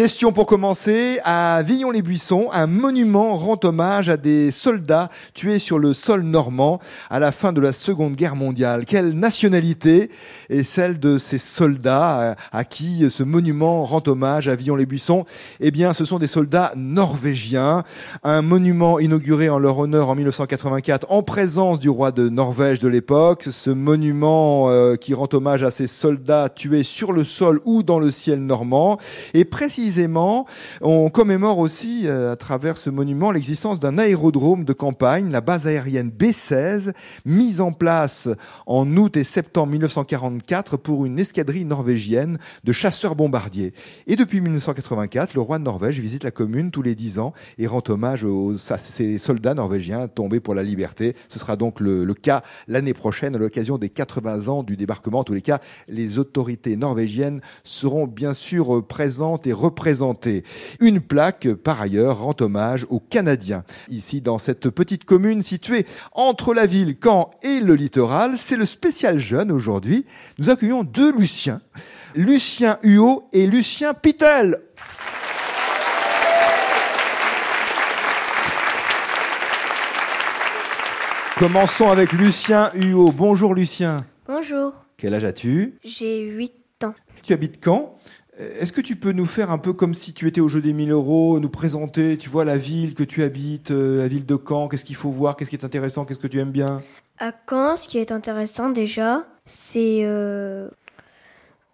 Question pour commencer. À Villon-les-Buissons, un monument rend hommage à des soldats tués sur le sol normand à la fin de la Seconde Guerre mondiale. Quelle nationalité est celle de ces soldats à qui ce monument rend hommage à Villon-les-Buissons? Eh bien, ce sont des soldats norvégiens. Un monument inauguré en leur honneur en 1984 en présence du roi de Norvège de l'époque. Ce monument euh, qui rend hommage à ces soldats tués sur le sol ou dans le ciel normand. Et précisément, on commémore aussi euh, à travers ce monument l'existence d'un aérodrome de campagne, la base aérienne B-16, mise en place en août et septembre 1944 pour une escadrille norvégienne de chasseurs-bombardiers. Et depuis 1984, le roi de Norvège visite la commune tous les dix ans et rend hommage aux, à ces soldats norvégiens tombés pour la liberté. Ce sera donc le, le cas l'année prochaine à l'occasion des 80 ans du débarquement. En tous les cas, les autorités norvégiennes seront bien sûr présentes et représentées Une plaque, par ailleurs, rend hommage aux Canadiens. Ici, dans cette petite commune située entre la ville Caen et le littoral, c'est le spécial jeune aujourd'hui. Nous accueillons deux Luciens, Lucien Huot et Lucien Pitel. Commençons avec Lucien Huot. Bonjour Lucien. Bonjour. Quel âge as-tu? J'ai 8 ans. Tu habites Caen? Est-ce que tu peux nous faire un peu comme si tu étais au jeu des 1000 euros, nous présenter, tu vois, la ville que tu habites, euh, la ville de Caen, qu'est-ce qu'il faut voir, qu'est-ce qui est intéressant, qu'est-ce que tu aimes bien? À Caen, ce qui est intéressant déjà, c'est euh,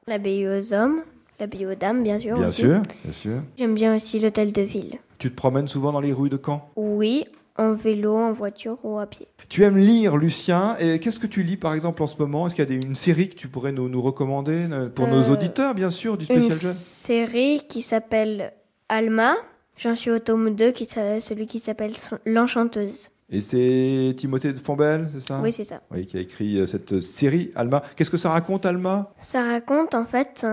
l'abbaye aux hommes, l'abbaye aux dames, bien sûr. Bien sûr, bien sûr. J'aime bien aussi l'hôtel de ville. Tu te promènes souvent dans les rues de Caen? Oui, en vélo, en voiture ou à pied. Tu aimes lire, Lucien. Et qu'est-ce que tu lis, par exemple, en ce moment? Est-ce qu'il y a une série que tu pourrais nous, nous recommander euh, pour nos Euh, auditeurs, bien sûr, du spécial Une jeune série qui s'appelle Alma. J'en suis au tome 2, qui, celui qui s'appelle L'Enchanteuse. Et c'est Timothée de Fombelle, c'est ça? Oui, c'est ça. Oui, qui a écrit euh, cette série, Alma. Qu'est-ce que ça raconte, Alma? Ça raconte en fait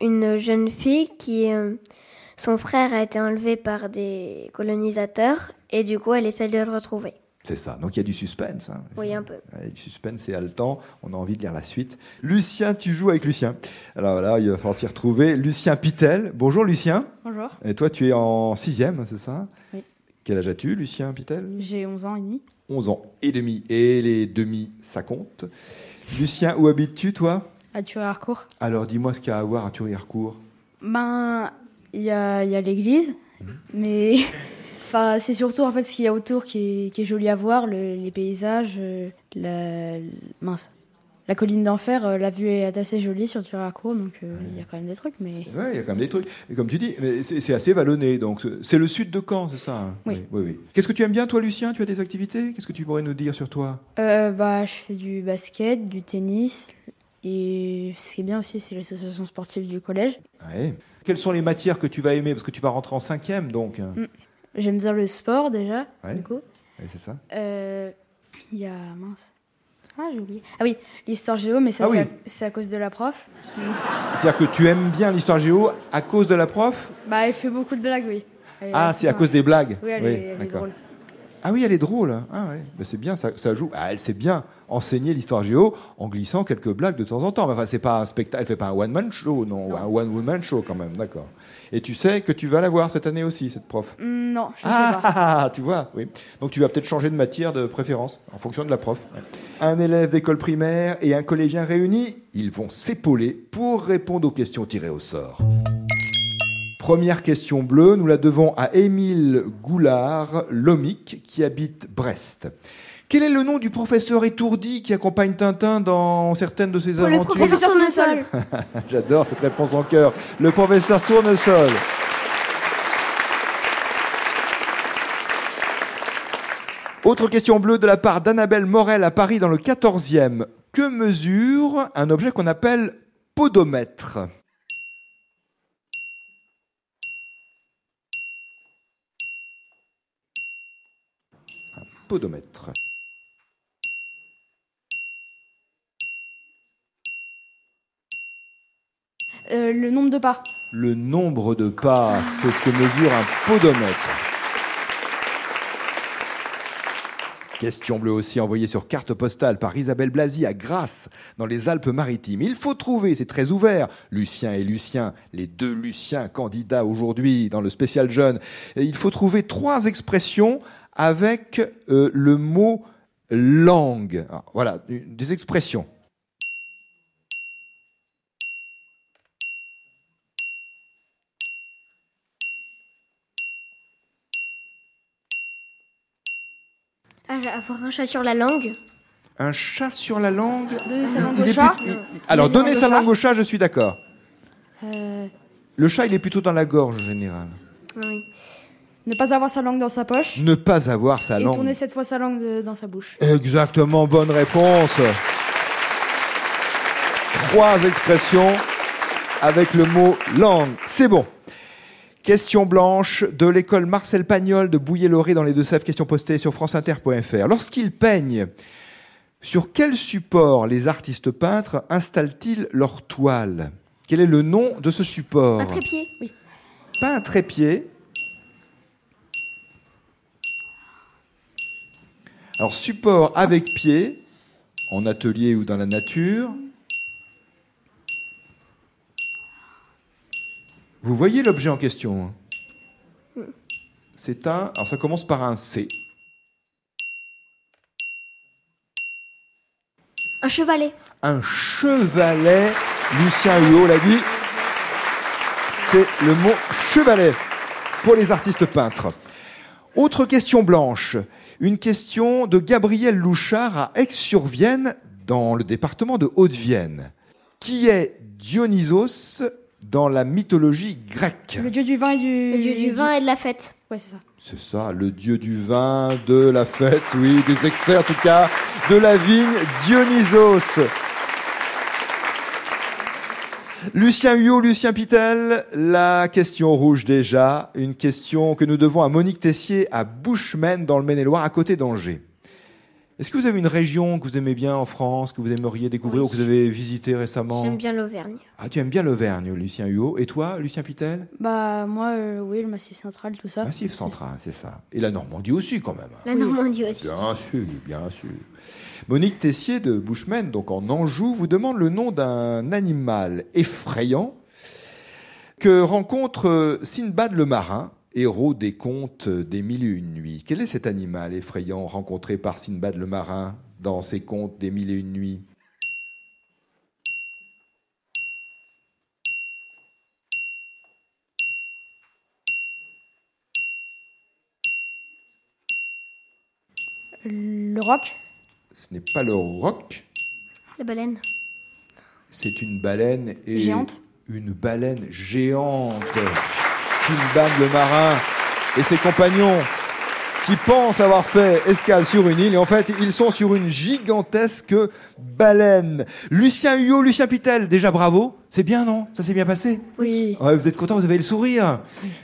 une jeune fille qui. son frère a été enlevé par des colonisateurs et du coup elle essaie de le retrouver. C'est ça. Donc il y a du suspense. hein. Oui, un peu. Ouais, du suspense et haletant. On a envie de lire la suite. Lucien, tu joues avec Lucien. Alors voilà, il va falloir s'y retrouver. Lucien Pitel. Bonjour Lucien. Bonjour, Et toi, tu es en sixième, c'est ça? Oui. Quel âge as-tu, Lucien Pitel? J'ai 11 ans et demi. 11 ans et demi. Et les demi, ça compte. Lucien, où habites-tu, toi? À Thury-Harcourt. Alors dis-moi ce qu'il y a à voir à Thury-Harcourt. Ben, il y a, il y a l'église, mais enfin, c'est surtout en fait ce qu'il y a autour qui est, qui est joli à voir, le- les paysages, euh, la, mince. La colline d'enfer, euh, la vue est assez jolie sur Thury-Harcourt, donc euh, il y a quand même des trucs, mais Ouais, il y a quand même des trucs. Et comme tu dis, c'est assez vallonné. Donc c'est- le sud de Caen, c'est ça hein? Oui. oui, oui. Qu'est-ce que tu aimes bien, toi, Lucien? Tu as des activités? Qu'est-ce que tu pourrais nous dire sur toi? Euh, bah, je fais du basket, du tennis, et ce qui est bien aussi, c'est l'association sportive du collège. Ouais. Quelles sont les matières que tu vas aimer? Parce que tu vas rentrer en cinquième, donc. J'aime bien le sport déjà, Ouais. du coup. Ouais, c'est ça. Euh, Il y a. Mince. Ah, j'ai oublié. Ah oui, l'histoire géo, mais ça, Ah c'est oui. à- c'est à, cause de la prof. Qui... C'est-à-dire que tu aimes bien l'histoire géo à cause de la prof? Bah, elle fait beaucoup de blagues, oui. Elle Ah, c'est à cause des blagues Oui, elle, est, elle est drôle. Ah oui, elle est drôle. Ah ouais. Ben, c'est bien, ça, ça joue. Ah, elle sait bien enseigner l'histoire géo en glissant quelques blagues de temps en temps. Mais Enfin, c'est pas un spectacle, elle fait pas un one man show, non, Non. un one woman show quand même, d'accord. Et tu sais que tu vas la voir cette année aussi, cette prof? Hmm, non, je ne ah, sais pas. ah, ah, tu vois, oui. Donc tu vas peut-être changer de matière de préférence en fonction de la prof. Un élève d'école primaire et un collégien réunis, ils vont s'épauler pour répondre aux questions tirées au sort. Première question bleue, nous la devons à Émile Goulard, Lomic, qui habite Brest. Quel est le nom du professeur étourdi qui accompagne Tintin dans certaines de ses Pour le aventures professeur Tournesol. J'adore cette réponse en cœur. Le professeur Tournesol. Autre question bleue de la part d'Annabelle Morel à Paris dans le 14e. Que mesure un objet qu'on appelle podomètre? Podomètre. Euh, le nombre de pas. Le nombre de pas, c'est ce que mesure un podomètre. Question bleue aussi envoyée sur carte postale par Isabelle Blasi à Grasse, dans les Alpes-Maritimes. Il faut trouver, c'est très ouvert, Lucien et Lucien, les deux Luciens candidats aujourd'hui dans le spécial jeune. Il faut trouver trois expressions avec euh, le mot langue. Ah, voilà, des expressions. Ah, avoir un chat sur la langue. Un chat sur la langue Donner sa langue au chat. plus- il- Alors, Donner sa sa langue au langue au chat, je suis d'accord. Euh, Le chat, il est plutôt dans la gorge en général. Oui. Ne pas avoir sa langue dans sa poche. Ne pas avoir sa et langue. tourner cette fois sa langue de- dans sa bouche. Exactement, bonne réponse. Trois expressions avec le mot langue. C'est bon. Question blanche de l'école Marcel Pagnol de Bouillé-Loré dans les Deux-Sèvres. Question postée sur franceinter.fr. Lorsqu'ils peignent, sur quel support les artistes peintres installent-ils leur toile? Quel est le nom de ce support? Un trépied. Pas un trépied. Alors, support avec pied, en atelier ou dans la nature. Vous voyez l'objet en question hein? C'est un. Alors, ça commence par un C. Un chevalet. Un chevalet. Lucien Huot l'a dit. C'est le mot chevalet pour les artistes peintres. Autre question blanche. Une question de Gabriel Louchard à Aix-sur-Vienne, dans le département de Haute-Vienne. Qui est Dionysos dans la mythologie grecque? Le dieu du vin et du. Le dieu du vin et de la fête. Ouais, c'est ça. C'est ça, le dieu du vin, de la fête, oui, des excès en tout cas, de la vigne, Dionysos. Lucien Huyot, Lucien Pitel, la question rouge déjà, une question que nous devons à Monique Tessier à Bushman dans le Maine-et-Loire, à côté d'Angers. Est-ce que vous avez une région que vous aimez bien en France, que vous aimeriez découvrir Oui. ou que vous avez visité récemment? J'aime bien l'Auvergne. Ah, tu aimes bien l'Auvergne, Lucien Huyot. Et toi, Lucien Pitel? Bah, moi, euh, oui, le massif central, tout ça. Massif central, c'est ça. Et la Normandie aussi, quand même. La Oui. Normandie aussi. Bien sûr, bien sûr. Monique Tessier de Bushman, donc en Anjou, vous demande le nom d'un animal effrayant que rencontre Sinbad le marin, héros des contes des mille et une nuits. Quel est cet animal effrayant rencontré par Sinbad le marin dans ses contes des mille et une nuits? Le roc? Ce n'est pas le roc, La baleine. c'est une baleine et Géante. une baleine géante. Sinbad le marin et ses compagnons qui pensent avoir fait escale sur une île et en fait ils sont sur une gigantesque baleine. Lucien Huyot, Lucien Pitel, déjà bravo, c'est bien non? Ça s'est bien passé? Oui. Ouais, vous êtes content, vous avez le sourire.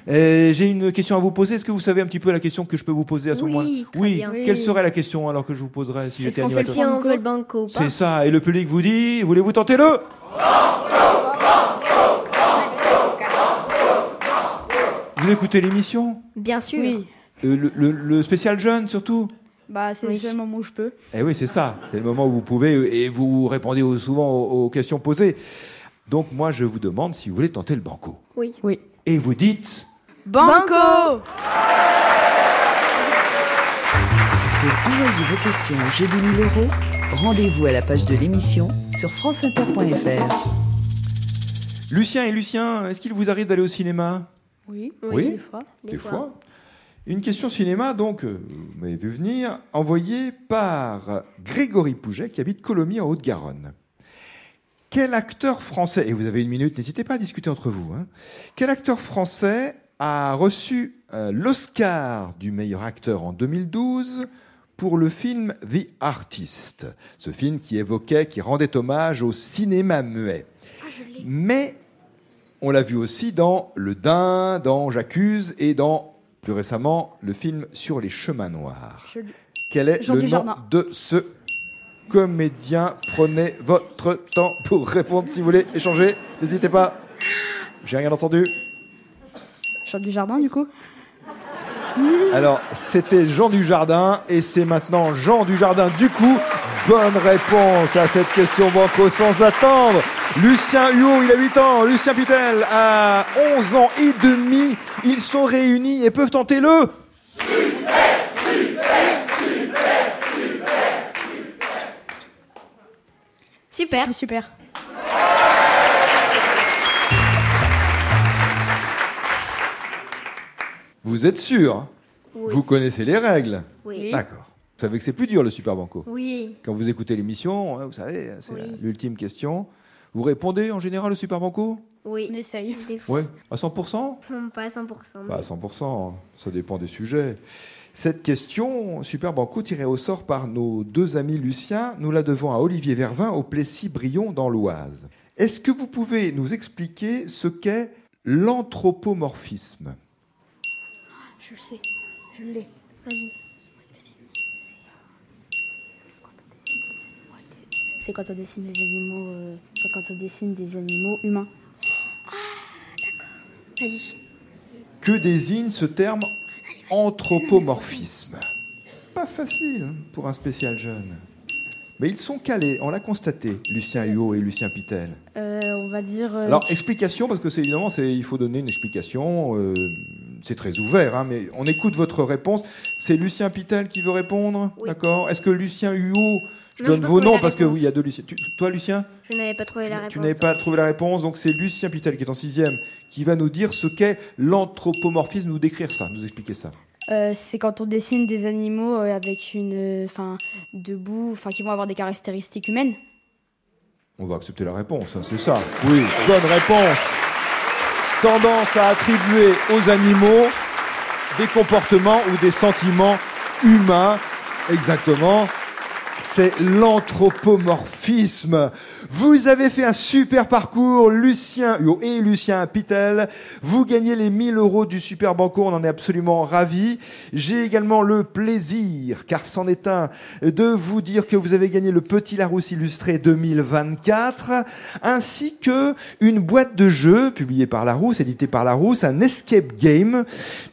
J'ai une question à vous poser. Est-ce que vous savez un petit peu la question que je peux vous poser à ce Oui, très Oui. bien. Quelle Oui. serait la question alors que je vous poserais si j'étais qu'on fait le animateur Si on veut le banco C'est ça. Et le public vous dit, voulez-vous tenter le? Vous écoutez l'émission? Bien sûr. Oui. Euh, le, le- le spécial jeune surtout Bah, c'est Oui. le seul moment où je peux. Eh oui, c'est ça. C'est le moment où vous pouvez et vous répondez souvent aux, aux questions posées. Donc moi, je vous demande si vous voulez tenter le banco. Oui. Oui. Et vous dites Banco Pour envoyer vos questions au jeu des 1000 euros, rendez-vous à la page de l'émission sur franceinter.fr. Lucien et Lucien, est-ce qu'il vous arrive d'aller au cinéma? Oui. Oui. Des fois. Des fois. Une question cinéma, donc, euh, vous m'avez vu venir, envoyée par Grégory Pouget, qui habite Colomiers en Haute-Garonne. Quel acteur français, et vous avez une minute, n'hésitez pas à discuter entre vous, hein. quel acteur français a reçu euh, l'Oscar du meilleur acteur en 2012 pour le film The Artist, ce film qui évoquait, qui rendait hommage au cinéma muet. Ah, je. Mais on l'a vu aussi dans Le Dain, dans J'accuse et dans, plus récemment, le film Sur les chemins noirs. Je- Quel est Jean le nom de ce comédien? Prenez votre temps pour répondre si vous voulez échanger. N'hésitez pas. J'ai rien entendu. Jean du Jardin, du coup? Alors, c'était Jean Dujardin et c'est maintenant Jean Dujardin. Du coup, bonne réponse à cette question banco sans attendre. Lucien Huot, il a 8 ans. Lucien Pitel a 11 ans et demi. Ils sont réunis et peuvent tenter le... Super. Super. Vous êtes sûr? Oui. Vous connaissez les règles? Oui. D'accord. Vous savez que c'est plus dur le Super Banco. Oui. Quand vous écoutez l'émission, hein, vous savez, c'est Oui. l'ultime question. Vous répondez en général au Super Banco? Oui. On essaye. Des fois, Ouais. À 100% pas à 100%. Pas à mais- 100%, ça dépend des sujets. Cette question, Super Banco, tirée au sort par nos deux amis Lucien, nous la devons à Olivier Vervin au Plessis-Brion dans l'Oise. Est-ce que vous pouvez nous expliquer ce qu'est l'anthropomorphisme? Je le sais. Je l'ai. C'est quand on dessine des animaux, euh, quand on dessine des animaux humains. Vas-y. Que désigne ce terme anthropomorphisme? Pas facile pour un spécial jeune. Mais ils sont calés, on l'a constaté, Lucien Huot et Lucien Pitel. Euh, on va dire. euh, Alors, explication, parce que c'est évidemment, c'est, il faut donner une explication. euh, c'est très ouvert, hein, mais on écoute votre réponse. C'est Lucien Pitel qui veut répondre, Oui. d'accord? Est-ce que Lucien Huot, je Non, donne je vos noms parce que oui, il y a deux Lucien. Tu- toi, Lucien, Je n'avais pas trouvé la réponse. tu n'avais pas trouvé la réponse, donc c'est Lucien Pitel qui est en sixième qui va nous dire ce qu'est l'anthropomorphisme, nous décrire ça, nous expliquer ça. euh, c'est quand on dessine des animaux euh, avec une, euh, enfin, debout, enfin, qui vont avoir des caractéristiques humaines. On va accepter la réponse, hein, c'est ça. Oui, bonne réponse. Tendance à attribuer aux animaux des comportements ou des sentiments humains. Exactement. C'est l'anthropomorphisme. Vous avez fait un super parcours, Lucien et Lucien Pitel. Vous gagnez les 1000 euros du Super Banco, on en est absolument ravis. J'ai également le plaisir, car c'en est un, de vous dire que vous avez gagné le Petit Larousse illustré 2024, ainsi que une boîte de jeux publiée par Larousse, éditée par Larousse, un escape game,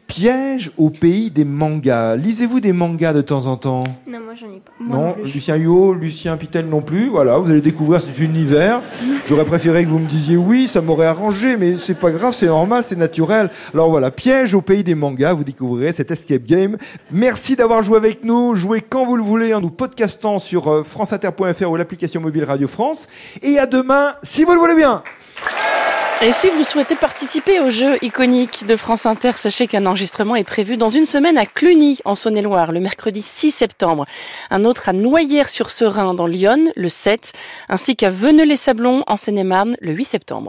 piège au pays des mangas. Lisez-vous des mangas de temps en temps? Non, moi j'en ai pas. Moi non, plus. Lucien Huot, Lucien Pitel non plus. Voilà, vous allez découvrir cet univers. J'aurais préféré que vous me disiez oui, ça m'aurait arrangé, mais c'est pas grave, c'est normal, c'est naturel. Alors voilà, piège au pays des mangas, vous découvrirez cet escape game. Merci d'avoir joué avec nous. Jouez quand vous le voulez en nous podcastant sur euh, franceinter.fr ou l'application mobile Radio France. Et à demain, si vous le voulez bien. Et si vous souhaitez participer au jeu iconique de France Inter, sachez qu'un enregistrement est prévu dans une semaine à Cluny, en Saône-et-Loire, le mercredi 6 septembre. Un autre à Noyères-sur-Serein, dans Lyon, le 7, ainsi qu'à Veneux-les-Sablons, en Seine-et-Marne, le 8 septembre.